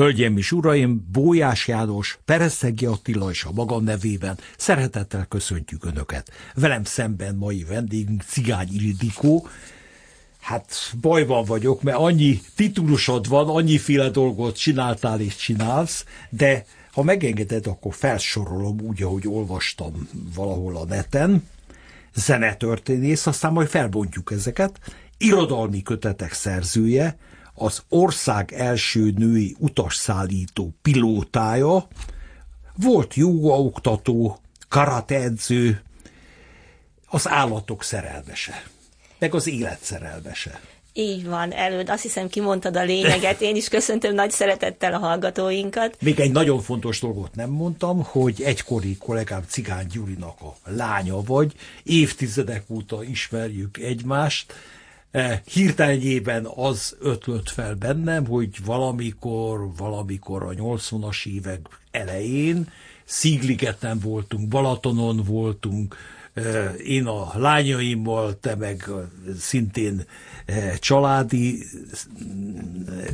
Hölgyeim és uraim, Bójás János, Pereszegi Attila és a magam nevében szeretettel köszöntjük Önöket. Velem szemben mai vendégünk Cigány Ildikó. Hát bajban vagyok, mert annyi titulusod van, annyiféle dolgot csináltál és csinálsz, de ha megengeded, akkor felsorolom úgy, ahogy olvastam valahol a neten. Zenetörténész, aztán majd felbontjuk ezeket. Irodalmi kötetek szerzője, az ország első női utasszállító pilótája, volt jogaoktató, karateedző, az állatok szerelmese, meg az élet szerelmese. Így van, előd. Azt hiszem, kimondtad a lényeget. Én is köszöntöm nagy szeretettel a hallgatóinkat. Még egy nagyon fontos dolgot nem mondtam, hogy egykori kollégám Cigány Gyurinak a lánya vagy. Évtizedek óta ismerjük egymást hirtelenjében az ötlött fel bennem, hogy valamikor, valamikor a 80-as évek elején Szigligeten voltunk, Balatonon voltunk, én a lányaimmal, te meg szintén családi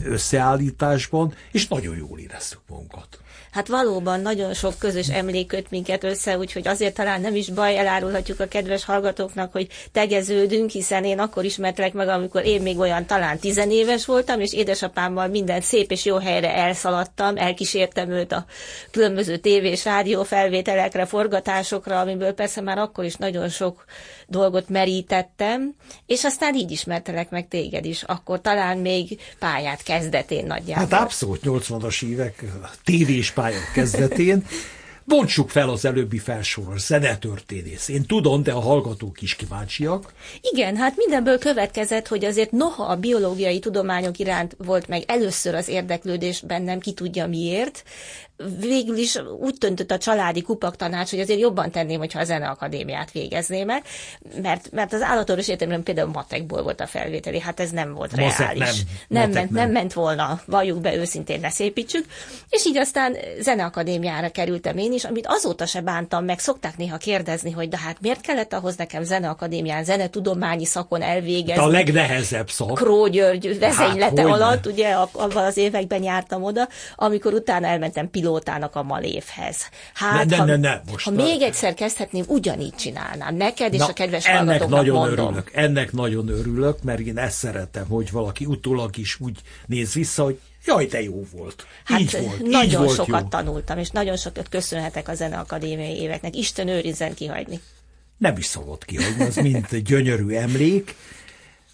összeállításban, és nagyon jól éreztük magunkat. Hát valóban nagyon sok közös emlék köt minket össze, úgyhogy azért talán nem is baj, elárulhatjuk a kedves hallgatóknak, hogy tegeződünk, hiszen én akkor ismertelek meg, amikor én még olyan talán tizenéves voltam, és édesapámmal minden szép és jó helyre elszaladtam, elkísértem őt a különböző tévés, rádió felvételekre, forgatásokra, amiből persze már akkor is nagyon sok dolgot merítettem, és aztán így ismertelek meg téged is, akkor talán még pályát kezdetén nagyjából. Hát abszolút 80-as évek tévés pályák kezdetén. Bontsuk fel az előbbi felsoros zenetörténész. Én tudom, de a hallgatók is kíváncsiak. Igen, hát mindenből következett, hogy azért noha a biológiai tudományok iránt volt meg először az érdeklődés bennem, ki tudja miért, végül is úgy döntött a családi kupak tanács, hogy azért jobban tenném, hogyha a zeneakadémiát végezném meg, mert, mert az állatorvos egyetemben például matekból volt a felvételi, hát ez nem volt Maszek reális. Nem, nem, ment, nem. nem ment volna, valljuk be őszintén, ne szépítsük. És így aztán zeneakadémiára kerültem én is, amit azóta se bántam meg. Szokták néha kérdezni, hogy de hát miért kellett ahhoz nekem zeneakadémián, zenetudományi szakon elvégezni. De a legnehezebb szak. Kró György vezénylete hát, alatt, ugye abban az években jártam oda, amikor utána elmentem pilótának a malévhez. Hát, ne, ne, ne, ne, most ha a... még egyszer kezdhetném, ugyanígy csinálnám. Neked és Na, a kedves ennek nagyon mondom. örülök. Ennek nagyon örülök, mert én ezt szeretem, hogy valaki utólag is úgy néz vissza, hogy Jaj, de jó volt. Hát így volt. Nagyon így volt sokat jó. tanultam, és nagyon sokat köszönhetek a zeneakadémiai éveknek. Isten őrizzen kihagyni. Nem is szabad kihagyni, az mind gyönyörű emlék.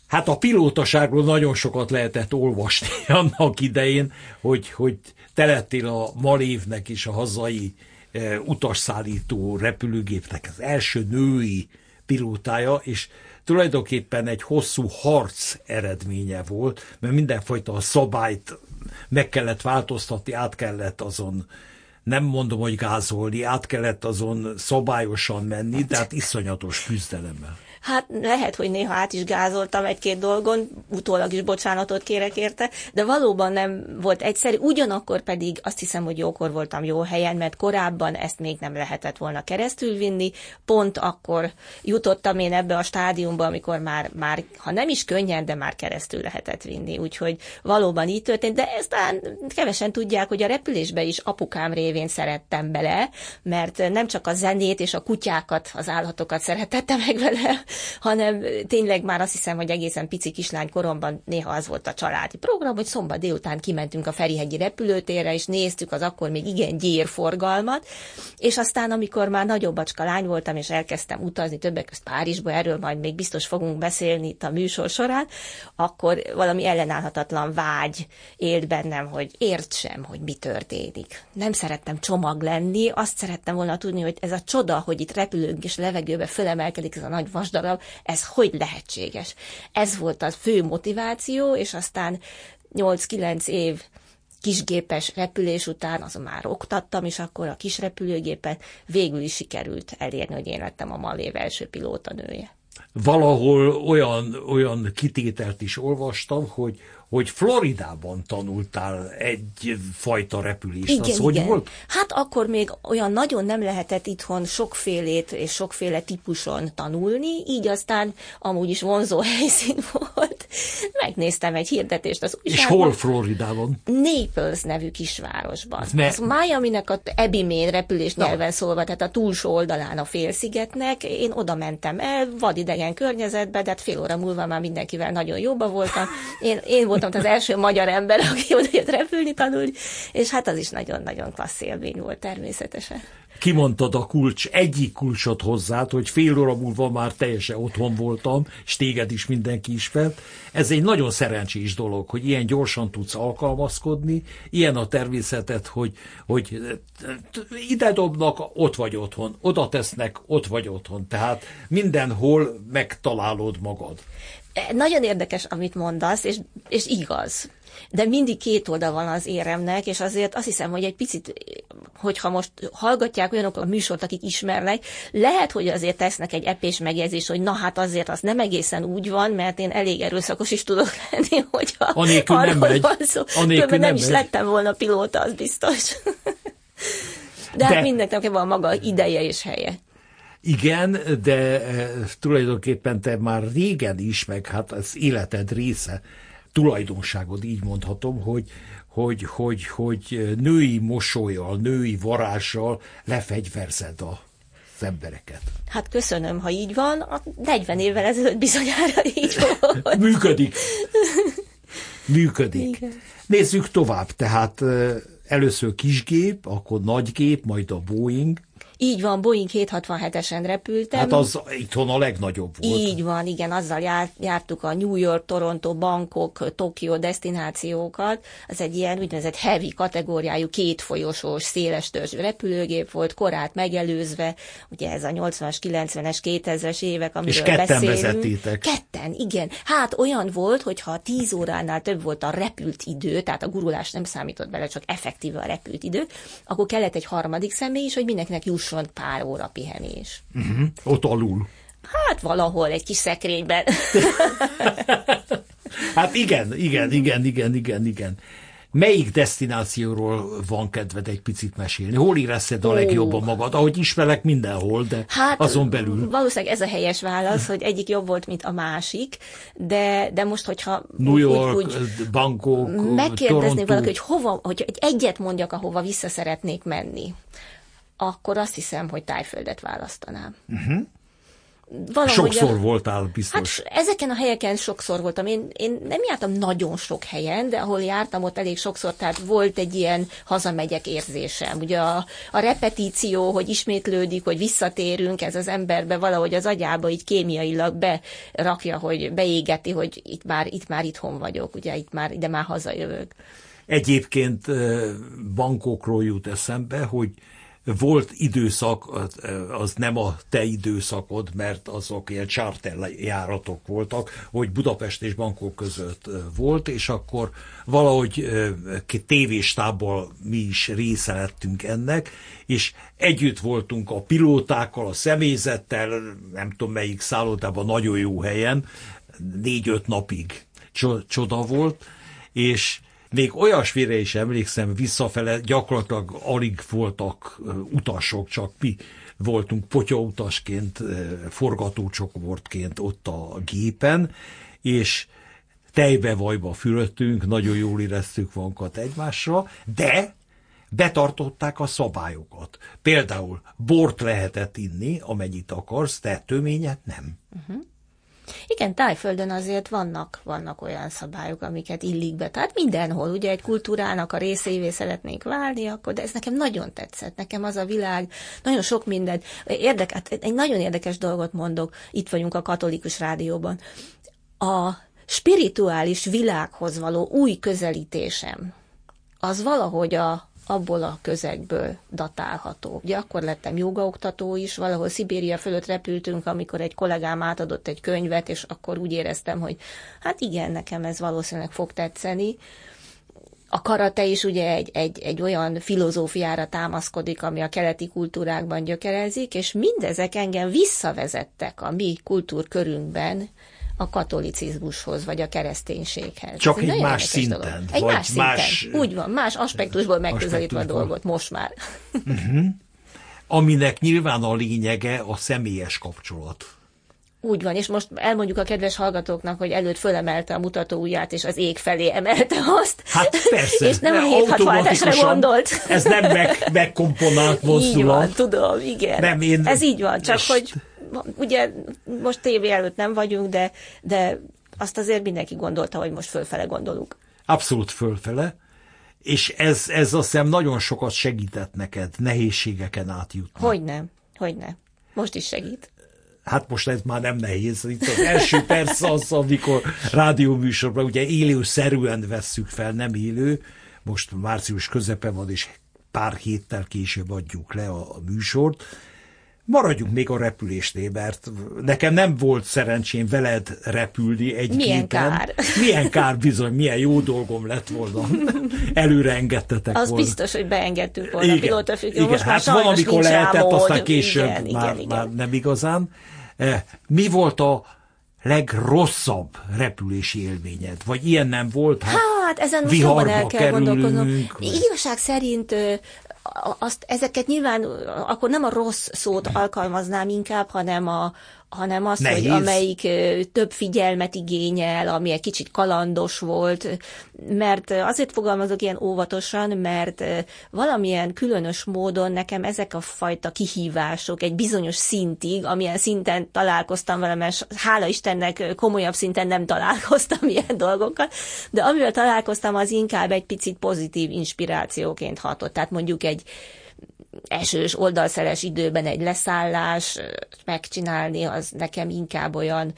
Hát a pilótaságról nagyon sokat lehetett olvasni annak idején, hogy, hogy te lettél a Malévnek és a hazai e, utasszállító repülőgépnek az első női pilótája, és tulajdonképpen egy hosszú harc eredménye volt, mert mindenfajta szabályt meg kellett változtatni, át kellett azon nem mondom, hogy gázolni, át kellett azon szabályosan menni, hát iszonyatos küzdelemmel. Hát lehet, hogy néha át is gázoltam egy-két dolgon, utólag is bocsánatot kérek érte, de valóban nem volt egyszerű, ugyanakkor pedig azt hiszem, hogy jókor voltam jó helyen, mert korábban ezt még nem lehetett volna keresztülvinni, pont akkor jutottam én ebbe a stádiumba, amikor már, már ha nem is könnyen, de már keresztül lehetett vinni, úgyhogy valóban így történt, de ezt kevesen tudják, hogy a repülésbe is apukám révén szerettem bele, mert nem csak a zenét és a kutyákat, az állatokat szeretettem meg vele, hanem tényleg már azt hiszem, hogy egészen pici kislány koromban néha az volt a családi program, hogy szombat délután kimentünk a Ferihegyi repülőtérre, és néztük az akkor még igen gyér forgalmat, és aztán, amikor már nagyobbacska lány voltam, és elkezdtem utazni többek között Párizsba, erről majd még biztos fogunk beszélni itt a műsor során, akkor valami ellenállhatatlan vágy élt bennem, hogy értsem, hogy mi történik. Nem szerettem csomag lenni, azt szerettem volna tudni, hogy ez a csoda, hogy itt repülünk és levegőbe fölemelkedik ez a nagy vasdarab, ez hogy lehetséges. Ez volt a fő motiváció, és aztán 8-9 év kisgépes repülés után, azon már oktattam, és akkor a kis repülőgépet végül is sikerült elérni, hogy én lettem a Malév első pilóta nője. Valahol olyan, olyan kitételt is olvastam, hogy hogy Floridában tanultál egy fajta repülést. Igen, az hogy igen. volt? Hát akkor még olyan nagyon nem lehetett itthon sokfélét és sokféle típuson tanulni, így aztán amúgy is vonzó helyszín volt. Megnéztem egy hirdetést az És hol Floridában? Naples nevű kisvárosban. Ne- Az Miami-nek a Ebimén repülés nyelven szólva, tehát a túlsó oldalán a félszigetnek. Én oda mentem el, vadidegen környezetbe, de hát fél óra múlva már mindenkivel nagyon jobba voltam. Én, én voltam az első magyar ember, aki oda jött repülni tanulni, és hát az is nagyon-nagyon klassz élmény volt természetesen. Kimondtad a kulcs, egyik kulcsot hozzád, hogy fél óra múlva már teljesen otthon voltam, és téged is mindenki ismert. Ez egy nagyon szerencsés dolog, hogy ilyen gyorsan tudsz alkalmazkodni, ilyen a természetet, hogy, hogy ide dobnak, ott vagy otthon, oda tesznek, ott vagy otthon. Tehát mindenhol megtalálod magad. Nagyon érdekes, amit mondasz, és, és igaz. De mindig két oldal van az éremnek, és azért azt hiszem, hogy egy picit, hogyha most hallgatják olyanok a műsort, akik ismernek, lehet, hogy azért tesznek egy epés megjegyzés, hogy na hát azért az nem egészen úgy van, mert én elég erőszakos is tudok lenni, hogyha Anélkül nem arról megy. van szó. Anélkül nem nem is megy. lettem volna pilóta, az biztos. De, hát De- mindenkinek van maga ideje és helye. Igen, de e, tulajdonképpen te már régen is, meg hát az életed része, tulajdonságod, így mondhatom, hogy, hogy, hogy, hogy női mosolyjal, női varázssal lefegyverzed a az embereket. Hát köszönöm, ha így van. A 40 évvel ezelőtt bizonyára így volt. Működik. Működik. Igen. Nézzük tovább. Tehát e, először kisgép, akkor nagygép, majd a Boeing. Így van, Boeing 767-esen repültem. Hát az itthon a legnagyobb volt. Így van, igen, azzal jár, jártuk a New York, Toronto, Bangkok, Tokió destinációkat. Ez egy ilyen úgynevezett heavy kategóriájú, kétfolyosós, széles törzsű repülőgép volt, korát megelőzve, ugye ez a 80-as, 90-es, 2000-es évek, amiről ketten beszélünk. vezettétek. Ketten, igen. Hát olyan volt, hogy ha 10 óránál több volt a repült idő, tehát a gurulás nem számított bele, csak effektíve a repült idő, akkor kellett egy harmadik személy is, hogy mindenkinek jusson pár óra pihenés. Uh-huh. Ott alul. Hát valahol egy kis szekrényben. Hát igen, igen, igen, igen, igen, igen. Melyik destinációról van kedved egy picit mesélni? Hol érezted a legjobban magad? Ahogy ismerek mindenhol, de Hát azon belül. valószínűleg ez a helyes válasz, hogy egyik jobb volt, mint a másik, de, de most, hogyha New York, úgy, úgy Bangkok, megkérdezni Toronto. valaki, hogy hova, hogy egy egyet mondjak, ahova vissza szeretnék menni, akkor azt hiszem, hogy tájföldet választanám. Uh-huh. Valahogy. Sokszor a- voltál biztos. Hát ezeken a helyeken sokszor voltam. Én, én nem jártam nagyon sok helyen, de ahol jártam, ott elég sokszor, tehát volt egy ilyen hazamegyek érzésem. Ugye a, a repetíció, hogy ismétlődik, hogy visszatérünk, ez az emberbe valahogy az agyába így kémiailag berakja, hogy beégeti, hogy itt már, itt már itthon vagyok, ugye itt már, ide már hazajövök. Egyébként Bangkokról jut eszembe, hogy volt időszak, az nem a te időszakod, mert azok ilyen charter járatok voltak, hogy Budapest és Bankok között volt, és akkor valahogy tévéstából mi is része lettünk ennek, és együtt voltunk a pilótákkal, a személyzettel, nem tudom melyik szállodában, nagyon jó helyen, négy-öt napig csoda volt, és még olyasmire is emlékszem, visszafele gyakorlatilag alig voltak utasok, csak mi voltunk potyautasként, forgatócsoportként ott a gépen, és tejbe vajba fürödtünk, nagyon jól éreztük magunkat egymásra, de betartották a szabályokat. Például bort lehetett inni, amennyit akarsz, de töményet nem. Uh-huh. Igen, Tájföldön azért vannak, vannak olyan szabályok, amiket illik be. Tehát mindenhol, ugye egy kultúrának a részévé szeretnénk válni, akkor, de ez nekem nagyon tetszett. Nekem az a világ, nagyon sok mindent. Érdekes, hát egy nagyon érdekes dolgot mondok, itt vagyunk a katolikus rádióban. A spirituális világhoz való új közelítésem, az valahogy a, abból a közegből datálható. Ugye akkor lettem jogaoktató is, valahol Szibéria fölött repültünk, amikor egy kollégám átadott egy könyvet, és akkor úgy éreztem, hogy hát igen, nekem ez valószínűleg fog tetszeni. A karate is ugye egy, egy, egy olyan filozófiára támaszkodik, ami a keleti kultúrákban gyökerezik, és mindezek engem visszavezettek a mi kultúrkörünkben, a katolicizmushoz, vagy a kereszténységhez. Csak egy, egy más szinten. Dolog. Egy más szinten. Más... Úgy van, más aspektusból megközelítve a dolgot most már. Uh-huh. Aminek nyilván a lényege a személyes kapcsolat. Úgy van, és most elmondjuk a kedves hallgatóknak, hogy előtt fölemelte a mutató ujját, és az ég felé emelte azt. Hát persze. és nem a 7 gondolt. Ez nem meg, megkomponált mozdulat. Így van, tudom, igen. Nem, én ez így van, csak hogy ugye most tévé előtt nem vagyunk, de, de azt azért mindenki gondolta, hogy most fölfele gondolunk. Abszolút fölfele, és ez, ez azt hiszem nagyon sokat segített neked nehézségeken átjutni. Hogy nem, hogy nem. Most is segít. Hát most ez már nem nehéz. Itt az első perc az, amikor rádióműsorban ugye élőszerűen vesszük fel, nem élő. Most március közepe van, és pár héttel később adjuk le a, a műsort Maradjunk még a repülésnél, mert nekem nem volt szerencsém veled repülni egy Milyen gépen. kár. Milyen kár bizony, milyen jó dolgom lett volna. Előre engedtetek Az volna. biztos, hogy beengedtük volna igen, pilótafüggő. Igen, Most hát már valamikor lehetett, mód. aztán később igen, már, igen, már igen. nem igazán. Eh, mi volt a legrosszabb repülési élményed? Vagy ilyen nem volt? Hát, hát ezen most jobban el kell gondolkodnom. Igazság szerint azt, ezeket nyilván akkor nem a rossz szót alkalmaznám inkább, hanem a, hanem az, Nehéz. hogy amelyik több figyelmet igényel, ami egy kicsit kalandos volt, mert azért fogalmazok ilyen óvatosan, mert valamilyen különös módon nekem ezek a fajta kihívások egy bizonyos szintig, amilyen szinten találkoztam vele, mert hála Istennek komolyabb szinten nem találkoztam ilyen dolgokkal, de amivel találkoztam, az inkább egy picit pozitív inspirációként hatott. Tehát mondjuk egy esős, oldalszeles időben egy leszállás megcsinálni, az nekem inkább olyan,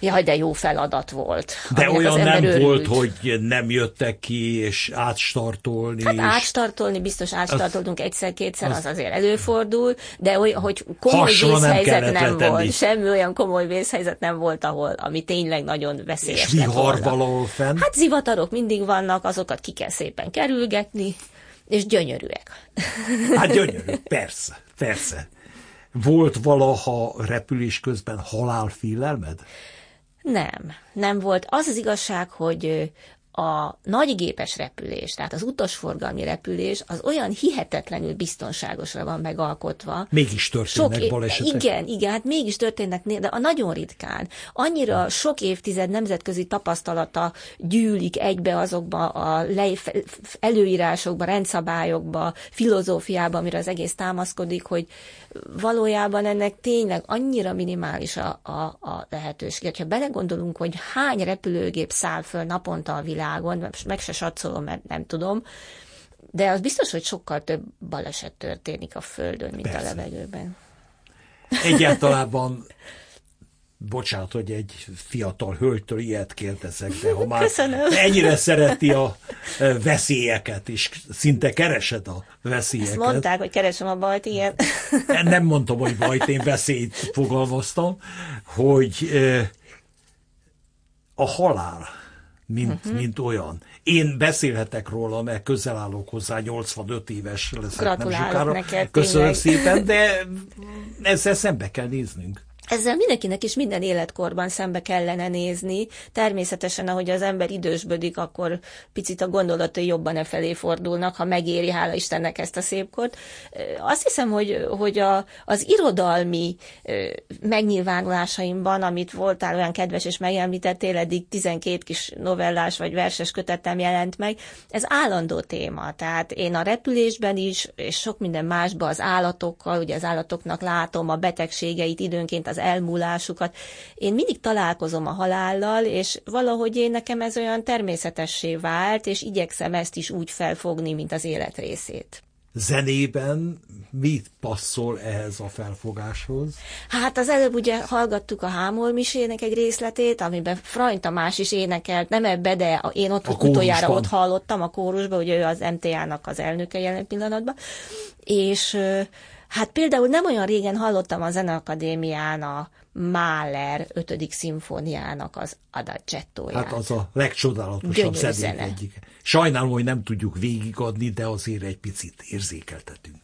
jaj, de jó feladat volt. De olyan nem örült. volt, hogy nem jöttek ki, és átstartolni. Hát és... átstartolni, biztos átstartoltunk egyszer-kétszer, az, az azért előfordul, de olyan, hogy komoly vészhelyzet nem, nem volt. Semmi olyan komoly vészhelyzet nem volt, ahol, ami tényleg nagyon veszélyes És vihar valahol fenn? Hát zivatarok mindig vannak, azokat ki kell szépen kerülgetni és gyönyörűek. Hát gyönyörű, persze, persze. Volt valaha repülés közben halálfélelmed? Nem, nem volt. Az az igazság, hogy a nagygépes repülés, tehát az utasforgalmi repülés, az olyan hihetetlenül biztonságosra van megalkotva. Mégis történnek sok balesetek. Igen, igen, hát mégis történnek, de a nagyon ritkán. Annyira sok évtized nemzetközi tapasztalata gyűlik egybe azokba a előírásokba, rendszabályokba, filozófiába, amire az egész támaszkodik, hogy valójában ennek tényleg annyira minimális a, a, a lehetőség. Ha belegondolunk, hogy hány repülőgép száll föl naponta a világon, meg se satszolom, mert nem tudom, de az biztos, hogy sokkal több baleset történik a Földön, mint Persze. a levegőben. Egyáltalában bocsánat, hogy egy fiatal hölgytől ilyet kérdezek, de ha már Köszönöm. ennyire szereti a veszélyeket, és szinte keresed a veszélyeket. Ezt mondták, hogy keresem a bajt, igen. Nem mondtam, hogy bajt, én veszélyt fogalmaztam, hogy a halál, mint, uh-huh. mint olyan. Én beszélhetek róla, mert közel állok hozzá, 85 éves leszek Gratulálok nem sokára. neked, Köszönöm tényleg. szépen, de ezzel szembe kell néznünk. Ezzel mindenkinek is minden életkorban szembe kellene nézni. Természetesen, ahogy az ember idősbödik, akkor picit a gondolatai jobban e felé fordulnak, ha megéri, hála Istennek ezt a szépkort. Azt hiszem, hogy, hogy a, az irodalmi megnyilvánulásaimban, amit voltál olyan kedves és megemlítettél, eddig 12 kis novellás vagy verses kötetem jelent meg, ez állandó téma. Tehát én a repülésben is, és sok minden másban az állatokkal, ugye az állatoknak látom a betegségeit, időnként az elmúlásukat. Én mindig találkozom a halállal, és valahogy én nekem ez olyan természetessé vált, és igyekszem ezt is úgy felfogni, mint az élet részét. Zenében mit passzol ehhez a felfogáshoz? Hát az előbb ugye hallgattuk a Hámol Misének egy részletét, amiben Frany Tamás is énekelt, nem ebbe, de én ott A utoljára kórusban. ott hallottam a kórusban, ugye ő az MTA-nak az elnöke jelen pillanatban, és hát például nem olyan régen hallottam a Zeneakadémián a Mahler 5. szimfóniának az adagettóját. Hát az a legcsodálatosabb zenék egyik. Sajnálom, hogy nem tudjuk végigadni, de azért egy picit érzékeltetünk.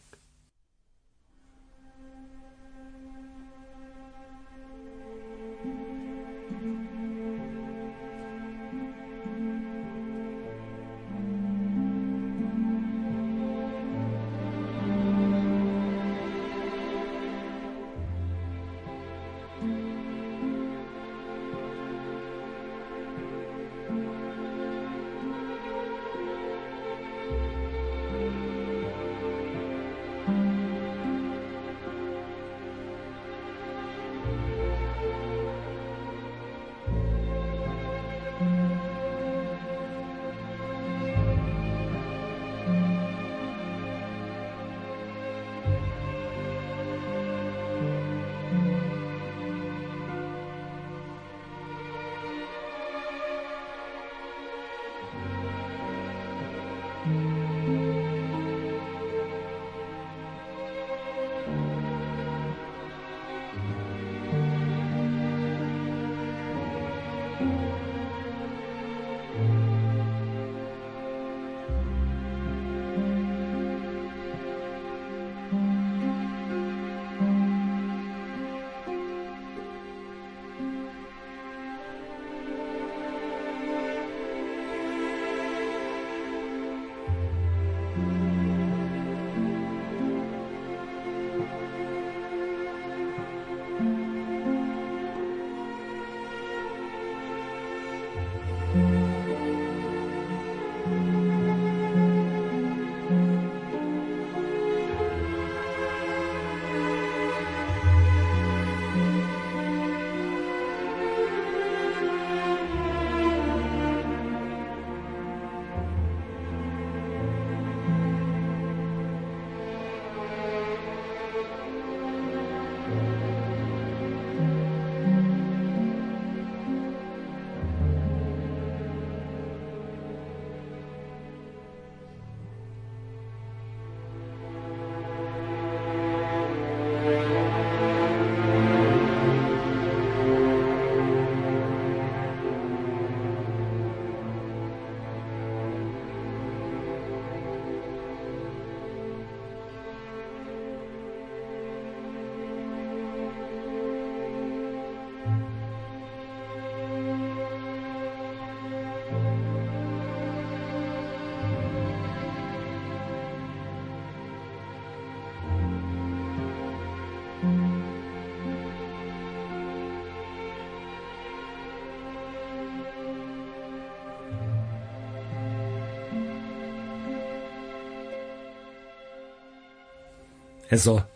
Ez a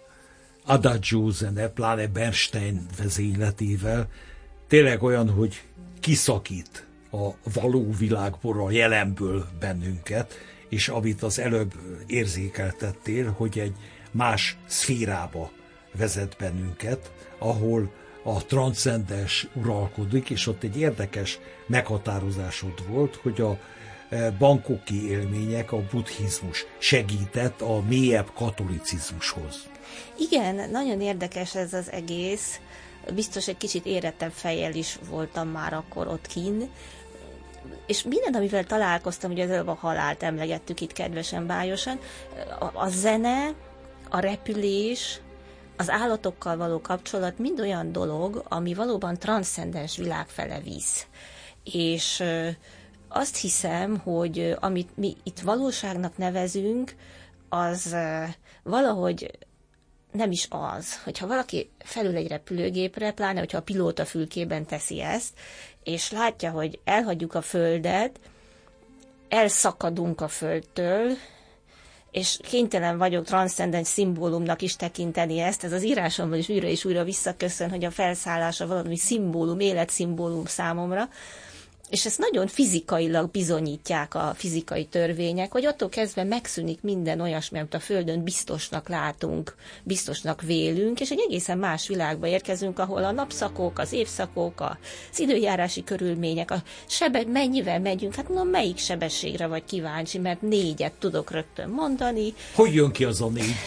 adagio zene, pláne Bernstein vezényletével, tényleg olyan, hogy kiszakít a való világból, a jelenből bennünket, és amit az előbb érzékeltettél, hogy egy más szférába vezet bennünket, ahol a transzcendens uralkodik, és ott egy érdekes meghatározásod volt, hogy a bankoki élmények, a buddhizmus segített a mélyebb katolicizmushoz. Igen, nagyon érdekes ez az egész. Biztos egy kicsit érettebb fejjel is voltam már akkor ott kin. És minden, amivel találkoztam, ugye az előbb a halált emlegettük itt kedvesen, bájosan, a, a zene, a repülés, az állatokkal való kapcsolat mind olyan dolog, ami valóban transzcendens világ fele visz. És azt hiszem, hogy amit mi itt valóságnak nevezünk, az valahogy nem is az, hogyha valaki felül egy repülőgépre, pláne hogyha a pilóta fülkében teszi ezt, és látja, hogy elhagyjuk a Földet, elszakadunk a Földtől, és kénytelen vagyok transzcendens szimbólumnak is tekinteni ezt. Ez az írásomban is újra és újra visszaköszön, hogy a felszállása valami szimbólum, életszimbólum számomra, és ezt nagyon fizikailag bizonyítják a fizikai törvények, hogy attól kezdve megszűnik minden olyasmi, amit a Földön biztosnak látunk, biztosnak vélünk, és egy egészen más világba érkezünk, ahol a napszakok, az évszakok, az időjárási körülmények, a sebe, mennyivel megyünk, hát mondom, melyik sebességre vagy kíváncsi, mert négyet tudok rögtön mondani. Hogy jön ki az a négy?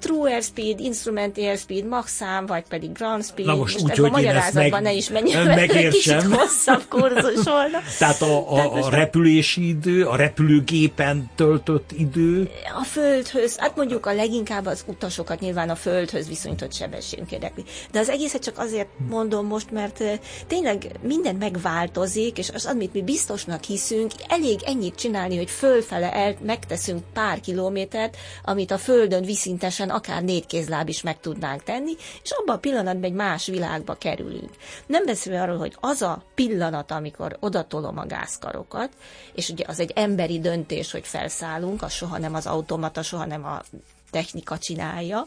True airspeed, instrument airspeed, max szám, vagy pedig ground speed. Na most, most úgy, hogy a magyarázatban meg, ne is menjünk, egy kicsit hosszabb kurzus volna. Tehát a, a, a repülési idő, a repülőgépen töltött idő? A földhöz, hát mondjuk a leginkább az utasokat nyilván a földhöz viszonyított sebességünk érdekli. De az egészet csak azért mondom most, mert tényleg minden megváltozik, és az, amit mi biztosnak hiszünk, elég ennyit csinálni, hogy fölfele el, megteszünk pár kilométert, amit a földön viszintes teljesen akár négy kézláb is meg tudnánk tenni, és abban a pillanatban egy más világba kerülünk. Nem beszélve arról, hogy az a pillanat, amikor odatolom a gázkarokat, és ugye az egy emberi döntés, hogy felszállunk, az soha nem az automata, soha nem a technika csinálja,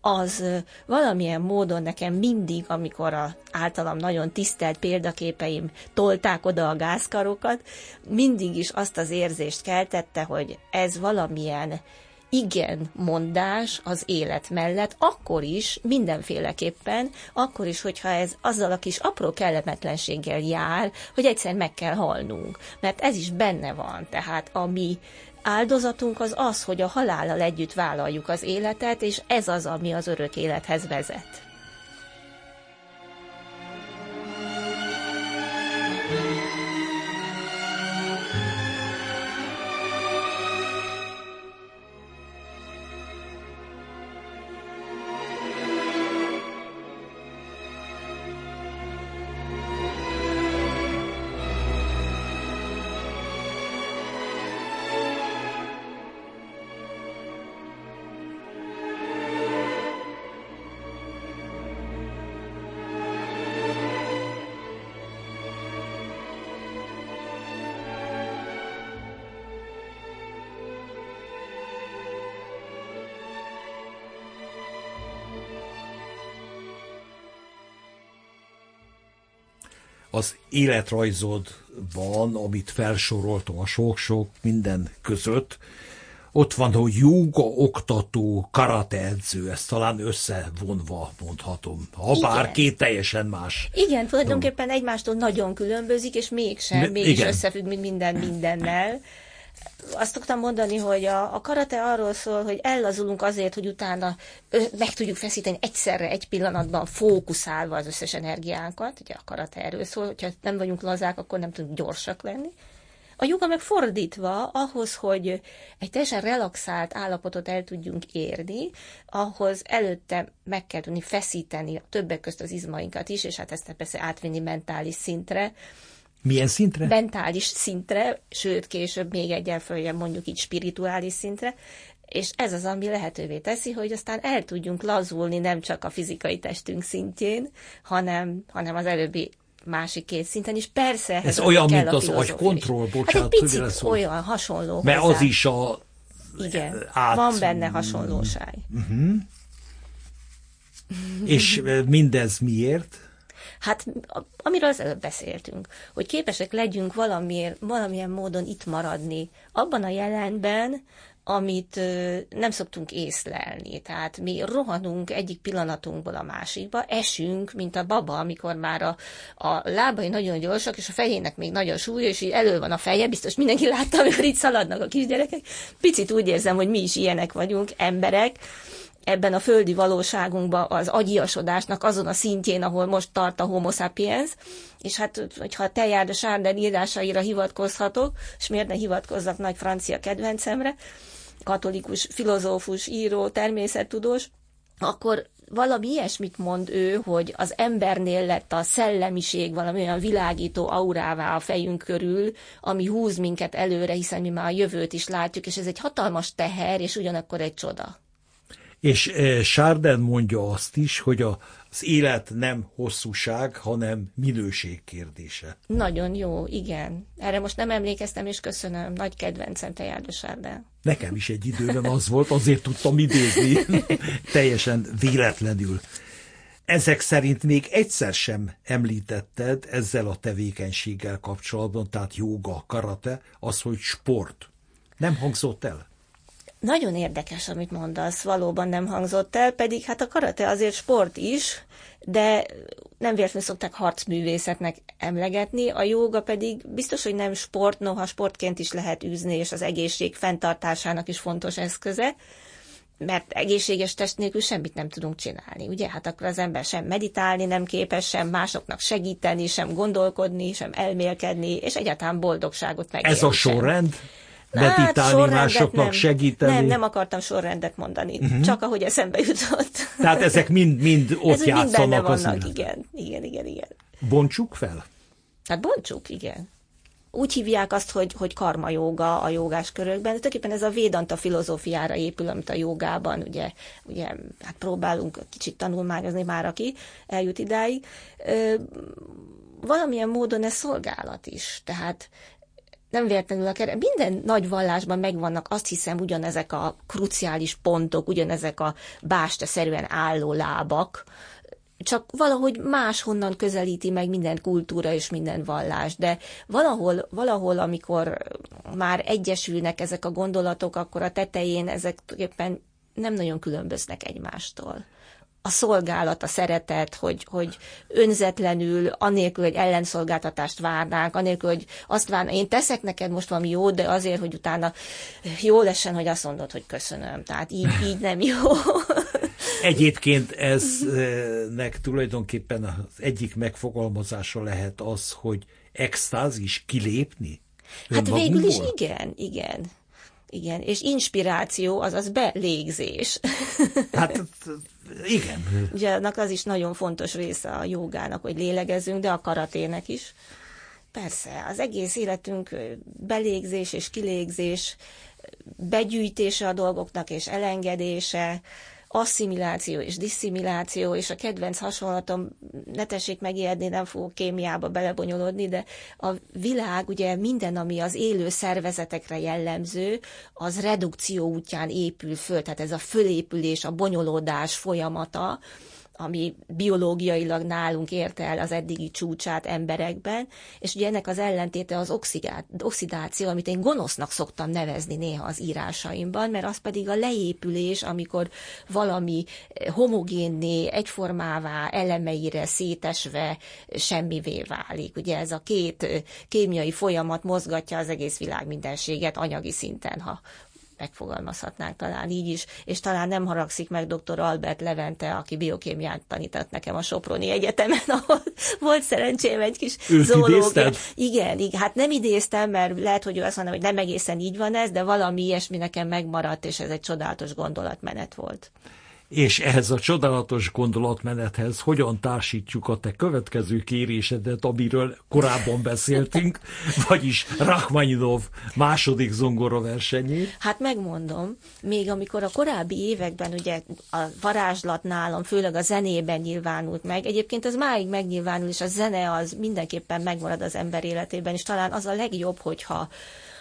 az valamilyen módon nekem mindig, amikor a általam nagyon tisztelt példaképeim tolták oda a gázkarokat, mindig is azt az érzést keltette, hogy ez valamilyen igen mondás az élet mellett, akkor is, mindenféleképpen, akkor is, hogyha ez azzal a kis apró kellemetlenséggel jár, hogy egyszer meg kell halnunk. Mert ez is benne van. Tehát a mi áldozatunk az az, hogy a halállal együtt vállaljuk az életet, és ez az, ami az örök élethez vezet. Az életrajzodban, amit felsoroltam a sok-sok minden között, ott van, hogy joga oktató, karate edző, ezt talán összevonva mondhatom. Ha Igen. bár két teljesen más. Igen, tulajdonképpen egymástól nagyon különbözik, és mégsem, mégis összefügg minden mindennel azt szoktam mondani, hogy a, a karate arról szól, hogy ellazulunk azért, hogy utána meg tudjuk feszíteni egyszerre, egy pillanatban fókuszálva az összes energiánkat. Ugye a karate erről szól, hogyha nem vagyunk lazák, akkor nem tudunk gyorsak lenni. A joga meg fordítva, ahhoz, hogy egy teljesen relaxált állapotot el tudjunk érni, ahhoz előtte meg kell tudni feszíteni többek közt az izmainkat is, és hát ezt persze átvinni mentális szintre, milyen szintre? Mentális szintre, sőt később még egyel följebb mondjuk így spirituális szintre, és ez az, ami lehetővé teszi, hogy aztán el tudjunk lazulni nem csak a fizikai testünk szintjén, hanem, hanem az előbbi másik két szinten is. Persze, ez olyan, mint az agykontroll, bocsánat. Hát egy picit olyan, hasonló Mert hozzá. az is a... Igen, át... van benne hasonlóság. Uh-huh. És mindez miért? Hát amiről az előbb beszéltünk, hogy képesek legyünk valamiért, valamilyen módon itt maradni, abban a jelenben, amit nem szoktunk észlelni. Tehát mi rohanunk egyik pillanatunkból a másikba, esünk, mint a baba, amikor már a, a lábai nagyon gyorsak, és a fejének még nagyon súly, és így elő van a feje, biztos mindenki látta, amikor itt szaladnak a kisgyerekek. Picit úgy érzem, hogy mi is ilyenek vagyunk, emberek, ebben a földi valóságunkban az agyiasodásnak azon a szintjén, ahol most tart a homo sapiens, és hát, hogyha a Teilhard Sárder írásaira hivatkozhatok, és miért ne hivatkozzak nagy francia kedvencemre, katolikus filozófus, író, természettudós, akkor valami ilyesmit mond ő, hogy az embernél lett a szellemiség valami olyan világító aurává a fejünk körül, ami húz minket előre, hiszen mi már a jövőt is látjuk, és ez egy hatalmas teher, és ugyanakkor egy csoda. És Sárden mondja azt is, hogy a, az élet nem hosszúság, hanem minőség kérdése. Nagyon jó, igen. Erre most nem emlékeztem, és köszönöm. Nagy kedvencem te Járda Sárdán. Nekem is egy időben az volt, azért tudtam idézni, teljesen véletlenül. Ezek szerint még egyszer sem említetted ezzel a tevékenységgel kapcsolatban, tehát joga, karate, az, hogy sport. Nem hangzott el? Nagyon érdekes, amit mondasz, valóban nem hangzott el, pedig hát a karate azért sport is, de nem véletlenül szokták harcművészetnek emlegetni, a jóga pedig biztos, hogy nem sport, noha sportként is lehet űzni, és az egészség fenntartásának is fontos eszköze, mert egészséges test nélkül semmit nem tudunk csinálni, ugye? Hát akkor az ember sem meditálni nem képes, sem másoknak segíteni, sem gondolkodni, sem elmélkedni, és egyáltalán boldogságot megélni. Ez a sorrend? Sem meditálni, hát, segíteni? Nem, nem akartam sorrendet mondani, uh-huh. csak ahogy eszembe jutott. Tehát ezek mind, mind ott Ez játszanak. Mind benne vannak, igen, igen, igen, igen. Bontsuk fel? Hát bontsuk, igen. Úgy hívják azt, hogy, hogy karma joga a jogás körökben. De tulajdonképpen ez a védanta filozófiára épül, amit a jogában ugye, ugye hát próbálunk kicsit tanulmányozni már, aki eljut idáig. Ö, valamilyen módon ez szolgálat is. Tehát nem véletlenül a kere, minden nagy vallásban megvannak azt hiszem ugyanezek a kruciális pontok, ugyanezek a básta-szerűen álló lábak, csak valahogy máshonnan közelíti meg minden kultúra és minden vallás, de valahol, valahol, amikor már egyesülnek ezek a gondolatok, akkor a tetején ezek éppen nem nagyon különböznek egymástól a szolgálat, a szeretet, hogy, hogy önzetlenül, anélkül, hogy ellenszolgáltatást várnánk, anélkül, hogy azt várnánk, én teszek neked most valami jót, de azért, hogy utána jó lesen, hogy azt mondod, hogy köszönöm. Tehát így, így nem jó. Egyébként eznek tulajdonképpen az egyik megfogalmazása lehet az, hogy extázis kilépni? Hát végül is igen, igen. Igen, és inspiráció, azaz belégzés. Hát igen. Ugye annak az is nagyon fontos része a jogának, hogy lélegezünk, de a karatének is. Persze, az egész életünk belégzés és kilégzés, begyűjtése a dolgoknak és elengedése, asszimiláció és disszimiláció, és a kedvenc hasonlatom, ne tessék megijedni, nem fogok kémiába belebonyolódni, de a világ ugye minden, ami az élő szervezetekre jellemző, az redukció útján épül föl, tehát ez a fölépülés, a bonyolódás folyamata, ami biológiailag nálunk érte el az eddigi csúcsát emberekben, és ugye ennek az ellentéte az oxidáció, amit én gonosznak szoktam nevezni néha az írásaimban, mert az pedig a leépülés, amikor valami homogénné, egyformává, elemeire szétesve semmivé válik. Ugye ez a két kémiai folyamat mozgatja az egész világ mindenséget anyagi szinten, ha megfogalmazhatnánk talán így is, és talán nem haragszik meg dr. Albert Levente, aki biokémiát tanított nekem a Soproni Egyetemen, ahol volt szerencsém egy kis zoológia. Igen, igen, hát nem idéztem, mert lehet, hogy ő azt mondja, hogy nem egészen így van ez, de valami ilyesmi nekem megmaradt, és ez egy csodálatos gondolatmenet volt és ehhez a csodálatos gondolatmenethez hogyan társítjuk a te következő kérésedet, amiről korábban beszéltünk, vagyis Rachmaninov második zongora versenyét? Hát megmondom, még amikor a korábbi években ugye a varázslat nálam, főleg a zenében nyilvánult meg, egyébként az máig megnyilvánul, és a zene az mindenképpen megmarad az ember életében, és talán az a legjobb, hogyha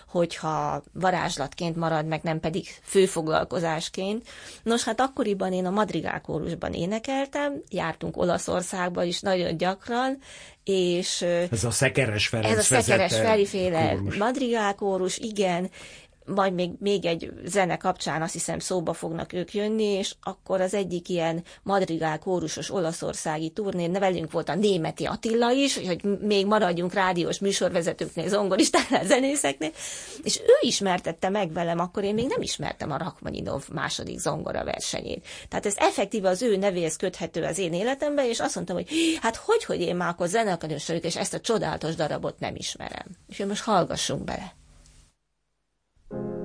hogyha varázslatként marad, meg nem pedig főfoglalkozásként. Nos, hát akkoriban én a Madrigál kórusban énekeltem, jártunk Olaszországba is nagyon gyakran, és... Ez a Szekeres Ferenc Ez a Szekeres Feriféle Madrigál kórus, igen, majd még, még egy zene kapcsán azt hiszem szóba fognak ők jönni, és akkor az egyik ilyen madrigál kórusos olaszországi turnén, velünk volt a németi Attila is, hogy még maradjunk rádiós műsorvezetőknél, zongoristánál, zenészeknél, és ő ismertette meg velem, akkor én még nem ismertem a Rachmaninov második zongora versenyét. Tehát ez effektíve az ő nevéhez köthető az én életemben, és azt mondtam, hogy hát hogy, hogy én már akkor zeneakadős és ezt a csodálatos darabot nem ismerem. És most hallgassunk bele. thank you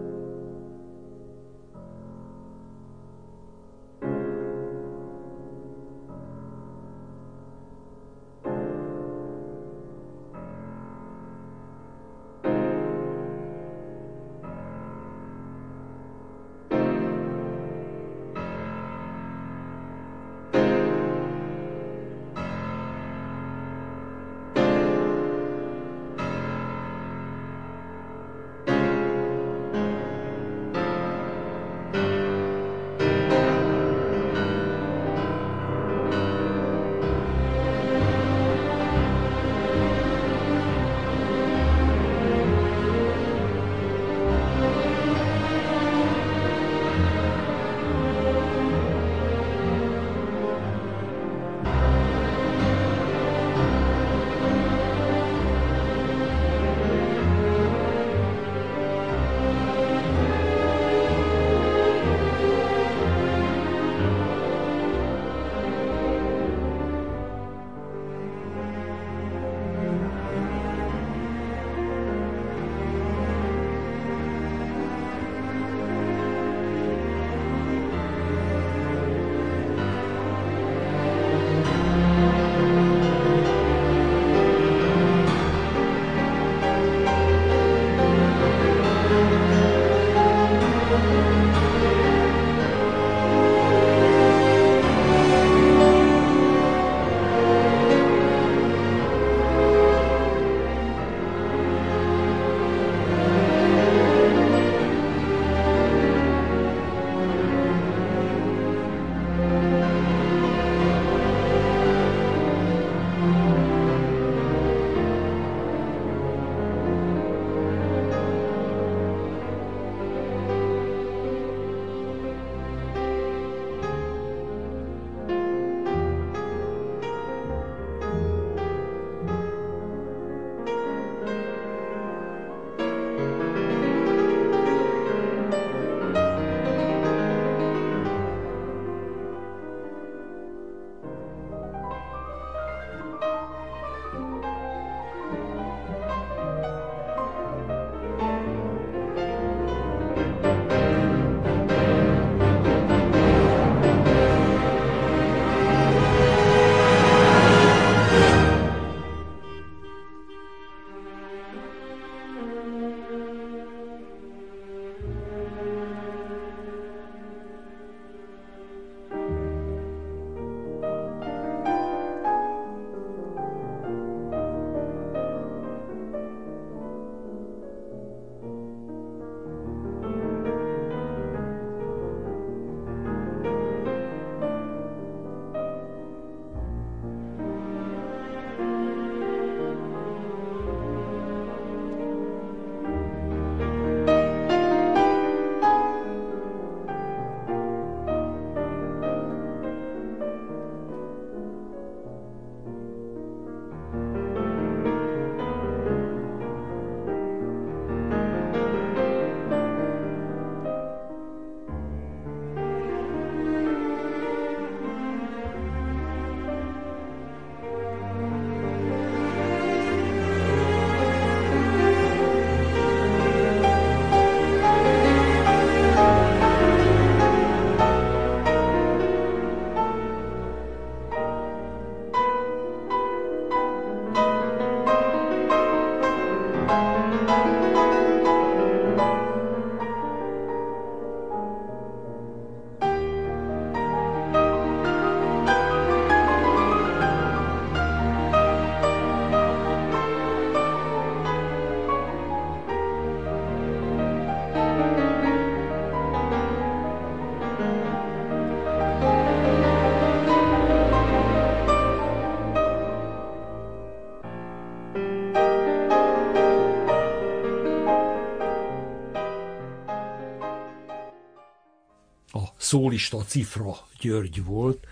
szólista Cifra György volt,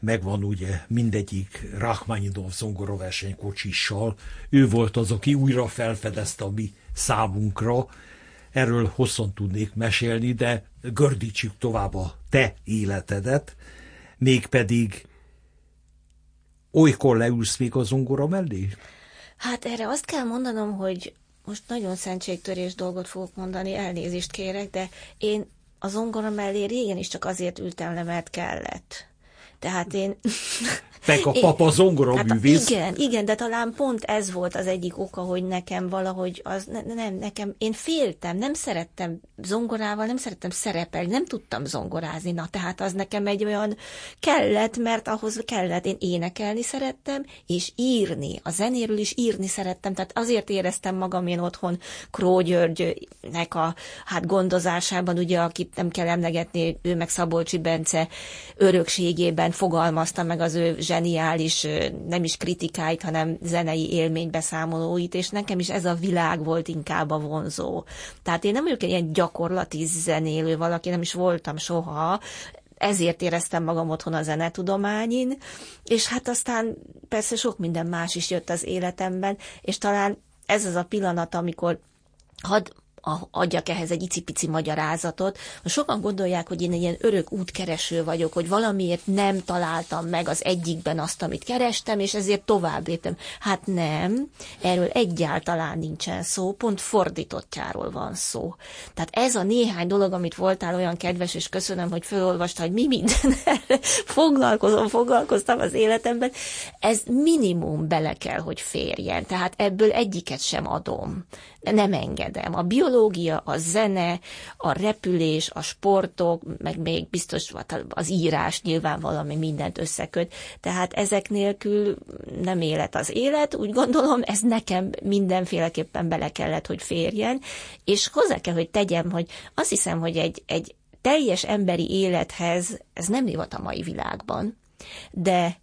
megvan ugye mindegyik Rachmaninov zongoraverseny kocsissal. Ő volt az, aki újra felfedezte a mi számunkra. Erről hosszan tudnék mesélni, de gördítsük tovább a te életedet, mégpedig olykor leülsz még a zongora mellé? Hát erre azt kell mondanom, hogy most nagyon szentségtörés dolgot fogok mondani, elnézést kérek, de én a zongora mellé régen is csak azért ültem le, mert kellett. Tehát én... Meg a papa zongora hát. Igen, igen, de talán pont ez volt az egyik oka, hogy nekem valahogy az, ne, nem, nekem, én féltem, nem szerettem zongorával, nem szerettem szerepelni, nem tudtam zongorázni, na tehát az nekem egy olyan kellett, mert ahhoz kellett, én énekelni szerettem, és írni, a zenéről is írni szerettem, tehát azért éreztem magam én otthon Kró Györgynek a hát gondozásában, ugye, akit nem kell emlegetni, ő meg Szabolcsi Bence örökségében fogalmazta meg az ő zseniális, nem is kritikáit, hanem zenei élménybeszámolóit, és nekem is ez a világ volt inkább a vonzó. Tehát én nem vagyok ilyen gyakorlati zenélő valaki, nem is voltam soha, ezért éreztem magam otthon a zenetudományin, és hát aztán persze sok minden más is jött az életemben, és talán ez az a pillanat, amikor hadd adjak ehhez egy icipici magyarázatot. Sokan gondolják, hogy én egy ilyen örök útkereső vagyok, hogy valamiért nem találtam meg az egyikben azt, amit kerestem, és ezért tovább léptem. Hát nem, erről egyáltalán nincsen szó, pont fordítottjáról van szó. Tehát ez a néhány dolog, amit voltál olyan kedves, és köszönöm, hogy felolvastad, hogy mi minden foglalkozom, foglalkoztam az életemben, ez minimum bele kell, hogy férjen. Tehát ebből egyiket sem adom nem engedem. A biológia, a zene, a repülés, a sportok, meg még biztos az írás nyilván valami mindent összeköt. Tehát ezek nélkül nem élet az élet, úgy gondolom, ez nekem mindenféleképpen bele kellett, hogy férjen, és hozzá kell, hogy tegyem, hogy azt hiszem, hogy egy, egy teljes emberi élethez ez nem divat a mai világban, de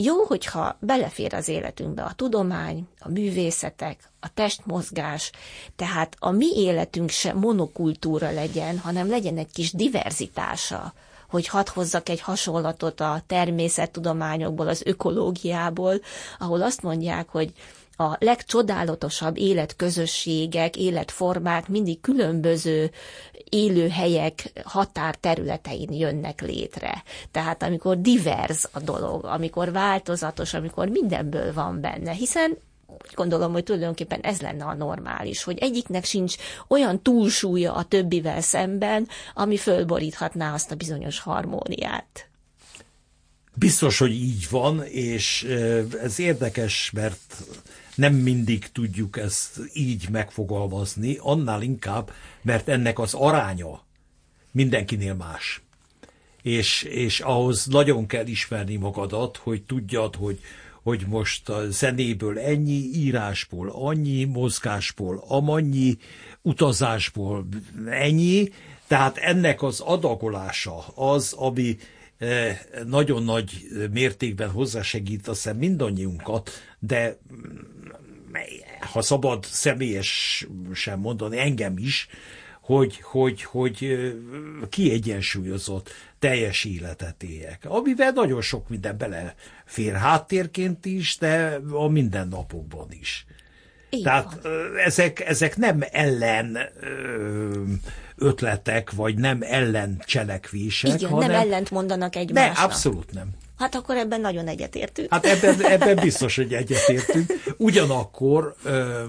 jó, hogyha belefér az életünkbe a tudomány, a művészetek, a testmozgás, tehát a mi életünk se monokultúra legyen, hanem legyen egy kis diverzitása, hogy hadd hozzak egy hasonlatot a természettudományokból, az ökológiából, ahol azt mondják, hogy a legcsodálatosabb életközösségek, életformák mindig különböző élőhelyek határterületein jönnek létre. Tehát amikor divers a dolog, amikor változatos, amikor mindenből van benne, hiszen úgy gondolom, hogy tulajdonképpen ez lenne a normális, hogy egyiknek sincs olyan túlsúlya a többivel szemben, ami fölboríthatná azt a bizonyos harmóniát. Biztos, hogy így van, és ez érdekes, mert nem mindig tudjuk ezt így megfogalmazni, annál inkább, mert ennek az aránya mindenkinél más. És, és ahhoz nagyon kell ismerni magadat, hogy tudjad, hogy, hogy most a zenéből ennyi, írásból annyi, mozgásból amannyi, utazásból ennyi, tehát ennek az adagolása az, ami nagyon nagy mértékben hozzásegít azt hiszem mindannyiunkat, de ha szabad személyes sem mondani, engem is, hogy, hogy, hogy kiegyensúlyozott teljes életet éljek, amivel nagyon sok minden belefér háttérként is, de a mindennapokban is. Így Tehát van. ezek, ezek nem ellen ötletek, vagy nem ellen cselekvések. Igen, hanem... nem ellent mondanak egymásnak. Ne, abszolút nem. Hát akkor ebben nagyon egyetértünk. Hát ebben, ebben biztos, hogy egyetértünk. Ugyanakkor ö,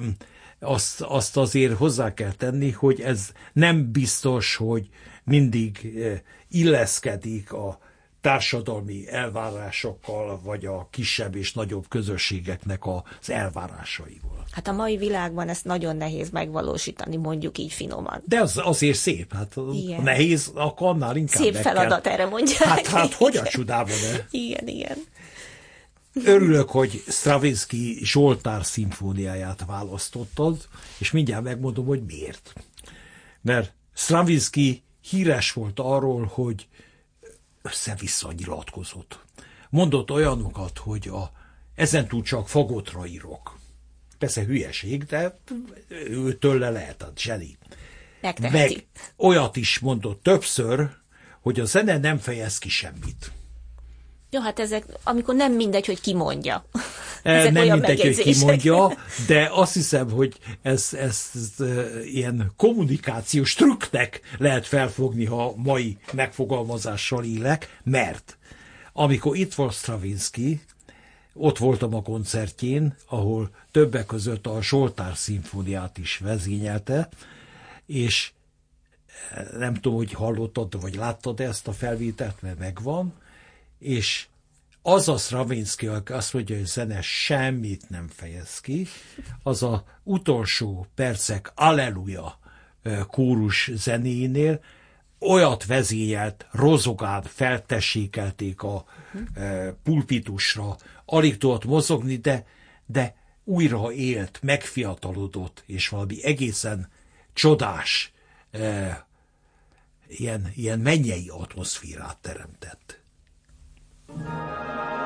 azt, azt azért hozzá kell tenni, hogy ez nem biztos, hogy mindig illeszkedik a társadalmi elvárásokkal, vagy a kisebb és nagyobb közösségeknek az elvárásaival. Hát a mai világban ezt nagyon nehéz megvalósítani, mondjuk így finoman. De az azért szép, hát igen. nehéz, akkor annál inkább Szép feladat kell. erre mondják. Hát, hát hogy a csodában ne? Igen, igen. Örülök, hogy Stravinsky Zsoltár szimfóniáját választottad, és mindjárt megmondom, hogy miért. Mert Stravinsky híres volt arról, hogy össze-vissza nyilatkozott. Mondott olyanokat, hogy a, ezentúl csak fagotra írok. Persze hülyeség, de őtől le lehet, a zseni. Megteheti. Meg olyat is mondott többször, hogy a zene nem fejez ki semmit. Jó, hát ezek, amikor nem mindegy, hogy ki mondja. Ezek nem mindegy, hogy ki mondja, de azt hiszem, hogy ez, ez, ez ilyen kommunikációs trükknek lehet felfogni, ha mai megfogalmazással élek, mert amikor itt volt Stravinsky, ott voltam a koncertjén, ahol többek között a Soltár szimfóniát is vezényelte, és nem tudom, hogy hallottad, vagy láttad ezt a felvételt, mert megvan, és az a Stravinsky, aki azt mondja, hogy zene semmit nem fejez ki, az a utolsó percek Alleluja kórus zenénél olyat vezényelt, rozogán feltessékelték a pulpitusra, alig tudott mozogni, de, de újra élt, megfiatalodott, és valami egészen csodás, ilyen, ilyen mennyei atmoszférát teremtett. Thank you.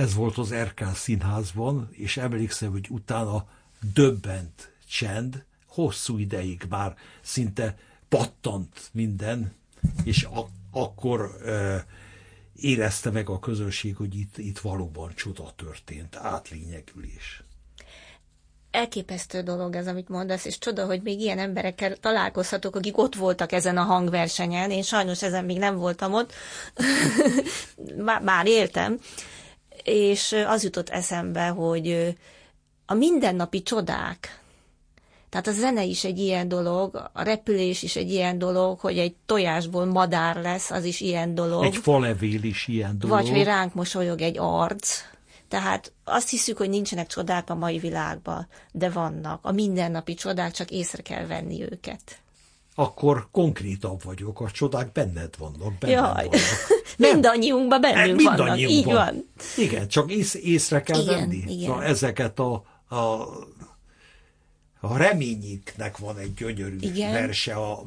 Ez volt az RK színházban, és emlékszem, hogy utána döbbent csend, hosszú ideig már szinte pattant minden, és ak- akkor e, érezte meg a közönség, hogy itt, itt valóban csoda történt, átlényegülés. Elképesztő dolog ez, amit mondasz, és csoda, hogy még ilyen emberekkel találkozhatok, akik ott voltak ezen a hangversenyen. Én sajnos ezen még nem voltam ott, már éltem, és az jutott eszembe, hogy a mindennapi csodák, tehát a zene is egy ilyen dolog, a repülés is egy ilyen dolog, hogy egy tojásból madár lesz, az is ilyen dolog. Egy falevél is ilyen dolog. Vagy hogy ránk mosolyog egy arc. Tehát azt hiszük, hogy nincsenek csodák a mai világban, de vannak. A mindennapi csodák, csak észre kell venni őket. Akkor konkrétabb vagyok, a csodák benned vannak, benned Jaj. vannak. Mindannyiunkban bennünk vannak, így Mindannyiunkban. van. Igen, csak ész, észre kell Igen, venni. igen. Szóval ezeket a, a a reményiknek van egy gyönyörű Igen. verse, a,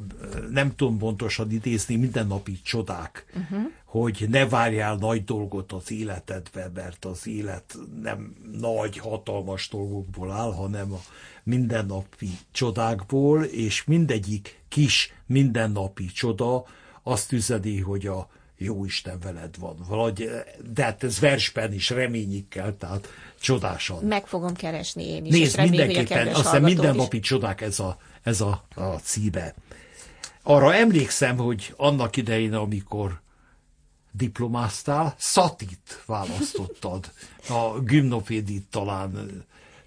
nem tudom pontosan idézni, mindennapi csodák, uh-huh. hogy ne várjál nagy dolgot az életedbe, mert az élet nem nagy, hatalmas dolgokból áll, hanem a mindennapi csodákból, és mindegyik kis mindennapi csoda azt üzeni, hogy a jó Isten veled van. Valahogy, de hát ez versben is reményikkel, tehát csodásan. Meg fogom keresni én is, Nézd, a mindenképpen, aztán mindennapi is. csodák ez a, ez a, a címe. Arra emlékszem, hogy annak idején, amikor diplomáztál, Szatit választottad, a gimnopédit talán.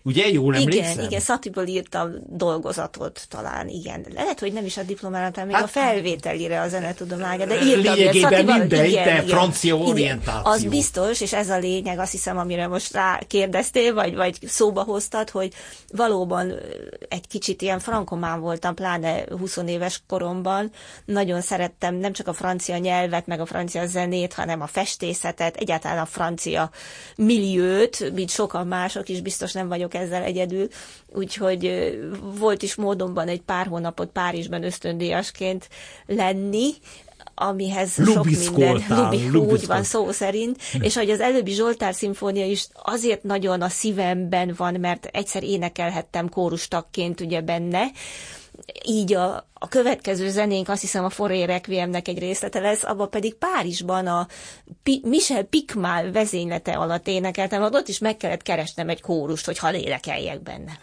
Ugye, jól emlékszem? Igen, igen, Szatiből írtam dolgozatot talán, igen. Lehet, hogy nem is a diplomára, hanem még Hát- a felvételire a zenetudományra, de írtam Lényegében mindegy, igen, de francia orientáció. Az biztos, és ez a lényeg, azt hiszem, amire most rá kérdeztél, vagy, vagy szóba hoztad, hogy valóban egy kicsit ilyen frankomán voltam, pláne 20 éves koromban. Nagyon szerettem nem csak a francia nyelvet, meg a francia zenét, hanem a festészetet, egyáltalán a francia milliót, mint sokan mások is, biztos nem vagyok ezzel egyedül. Úgyhogy volt is módonban egy pár hónapot Párizsban ösztöndíjasként lenni, amihez sok minden, Lubik, úgy van, szó szerint, és hogy az előbbi Zsoltár szimfónia is azért nagyon a szívemben van, mert egyszer énekelhettem kórustakként ugye benne, így a, a következő zenénk azt hiszem a Foré Requiemnek egy részlete lesz, abban pedig Párizsban a Pi- Michel Picmal vezénylete alatt énekeltem, ott is meg kellett keresnem egy kórust, hogy hal énekeljek benne.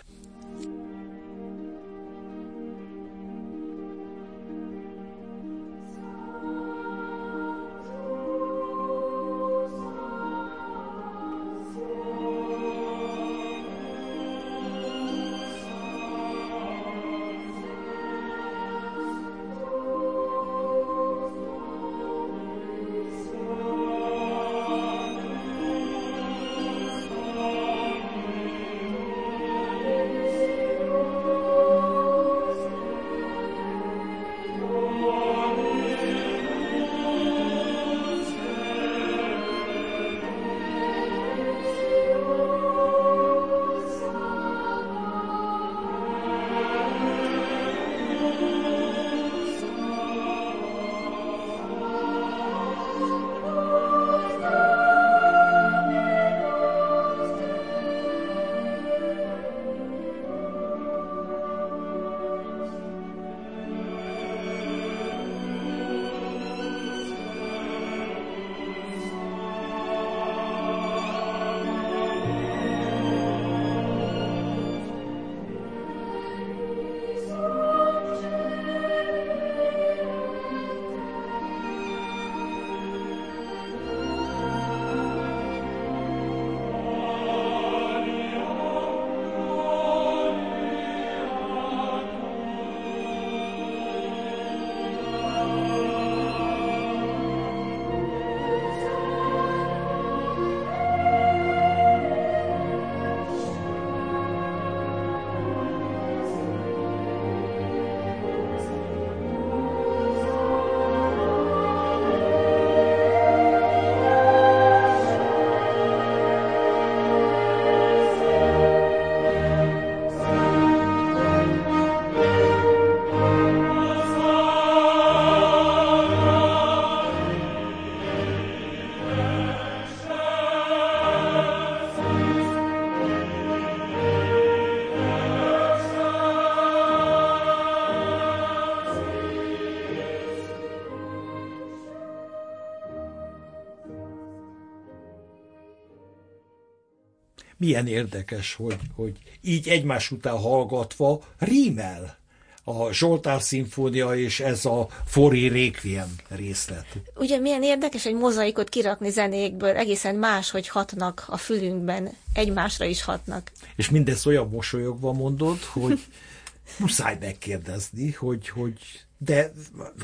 Milyen érdekes, hogy, hogy így egymás után hallgatva rímel a Zsoltár szimfónia és ez a Foré Requiem részlet. Ugye milyen érdekes egy mozaikot kirakni zenékből, egészen más, hogy hatnak a fülünkben, egymásra is hatnak. És mindezt olyan mosolyogva mondod, hogy muszáj megkérdezni, hogy, hogy de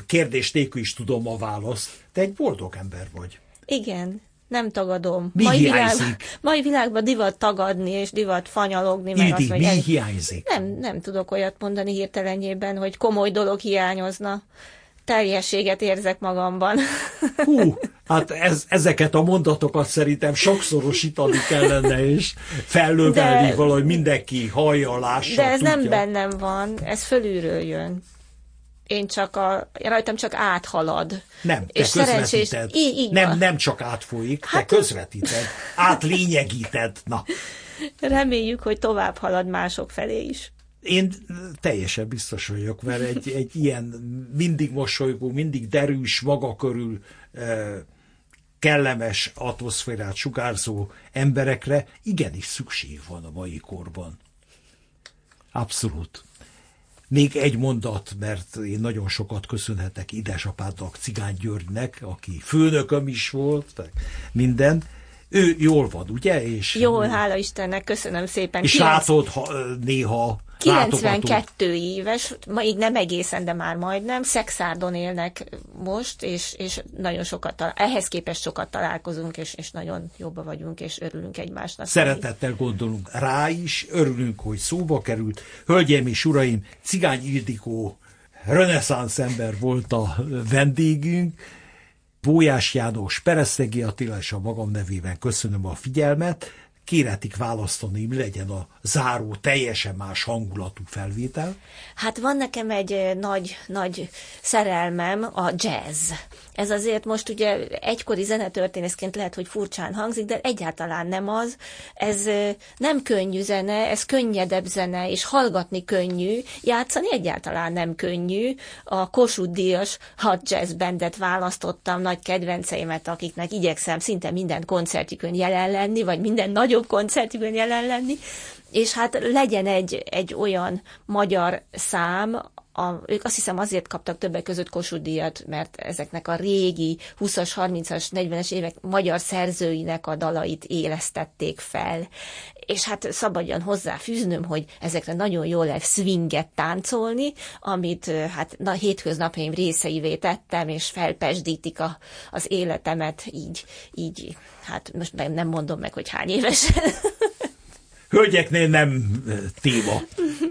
kérdés nélkül is tudom a választ. Te egy boldog ember vagy. Igen, nem tagadom. Mi mai, hiányzik? világ, mai világban divat tagadni és divat fanyalogni. Meg Ildi, azt, mi el... hiányzik? Nem, nem tudok olyat mondani hirtelenjében, hogy komoly dolog hiányozna. Teljességet érzek magamban. Hú, hát ez, ezeket a mondatokat szerintem sokszorosítani kellene, és fellövelni De- valahogy mindenki hallja, lássa, De ez tudja. nem bennem van, ez fölülről jön. Én csak a, rajtam csak áthalad. Nem, te és szerencsés, közvetíted. így, így nem, van. nem csak átfolyik, Hát- te közvetíted, átlényegíted. Na, Reméljük, hogy tovább halad mások felé is. én teljesen biztos vagyok, mert egy, egy ilyen mindig mosolygó, mindig derűs, maga körül kellemes atmoszférát sugárzó emberekre igenis szükség van a mai korban. Abszolút. Még egy mondat, mert én nagyon sokat köszönhetek édesapádnak, Cigány Györgynek, aki főnököm is volt, minden. Ő jól van, ugye? És, Jól, hála Istennek, köszönöm szépen. és Kilenc- látod ha, néha látogató. 92 éves, még nem egészen, de már majdnem, Szexárdon élnek most, és, és nagyon sokat, talál, ehhez képest sokat találkozunk, és, és nagyon jobban vagyunk, és örülünk egymásnak. Szeretettel gondolunk rá is, örülünk, hogy szóba került. Hölgyeim és uraim, Cigány Ildikó reneszánsz ember volt a vendégünk. Bójás János, Peresztegi Attila és a magam nevében köszönöm a figyelmet. Kéretik választani, mi legyen a záró, teljesen más hangulatú felvétel. Hát van nekem egy eh, nagy, nagy szerelmem, a jazz. Ez azért most ugye egykori zenetörténészként lehet, hogy furcsán hangzik, de egyáltalán nem az. Ez eh, nem könnyű zene, ez könnyedebb zene, és hallgatni könnyű, játszani egyáltalán nem könnyű. A Kossuth Díjas hat jazz bandet választottam, nagy kedvenceimet, akiknek igyekszem szinte minden koncertjükön jelen lenni, vagy minden nagyobb koncertjükön jelen lenni, és hát legyen egy, egy olyan magyar szám, a, ők azt hiszem azért kaptak többek között Kossuth díjat, mert ezeknek a régi 20-as, 30-as, 40-es évek magyar szerzőinek a dalait élesztették fel. És hát szabadjan hozzáfűznöm, hogy ezekre nagyon jól lehet swinget táncolni, amit hát na, hétköznapjaim részeivé tettem, és felpesdítik a, az életemet így, így, hát most meg nem mondom meg, hogy hány évesen. Hölgyeknél nem téma.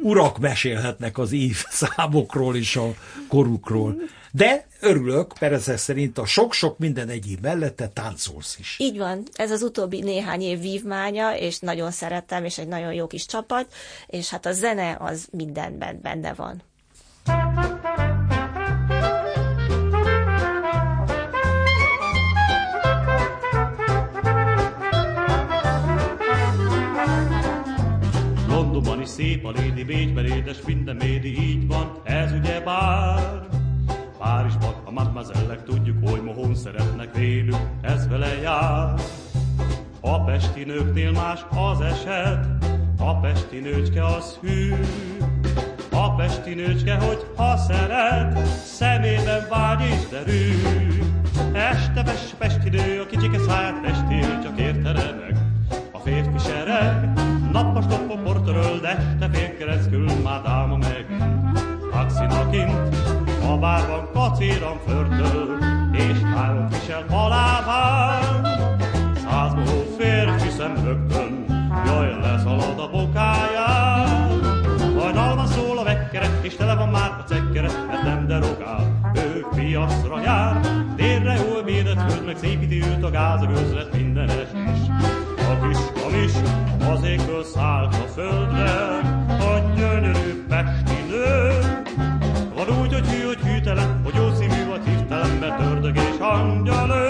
Urak mesélhetnek az évszámokról és a korukról. De örülök, persze szerint a sok-sok minden egyéb mellette táncolsz is. Így van, ez az utóbbi néhány év vívmánya, és nagyon szeretem, és egy nagyon jó kis csapat, és hát a zene az mindenben benne van. Is szép a lédi, Bécsben édes, minden médi, így van, ez ugye bár. Párizsban a mademoisellek tudjuk, hogy mohón szeretnek vélük, ez vele jár. A pesti nőknél más az eset, a pesti nőcske az hű. A pesti nőcske, hogy ha szeret, szemében vágy és derű. Este pes, pesti nő, a kicsike száját pestél, csak érte meg. A férfi sereg, nappal stoppon portöröl, de este fél keresztül már dáma meg. Taxina a bárban kacéran förtöl, és három visel a lábán. Férfi szem rögtön, jaj, leszalad a bokáján. Hajnalban szól a vekkere, és tele van már a cekkere, mert nem derogál, ő piacra jár. Délre jól méret föld, meg szépíti őt a gáz, a gőzlet minden estés a kis az azékből szállt a földre, a gyönyörű pesti nő. Van úgy, hogy hű, hogy hűtelen, hogy jószínű a hirtelen, mert ördög és angyal ő.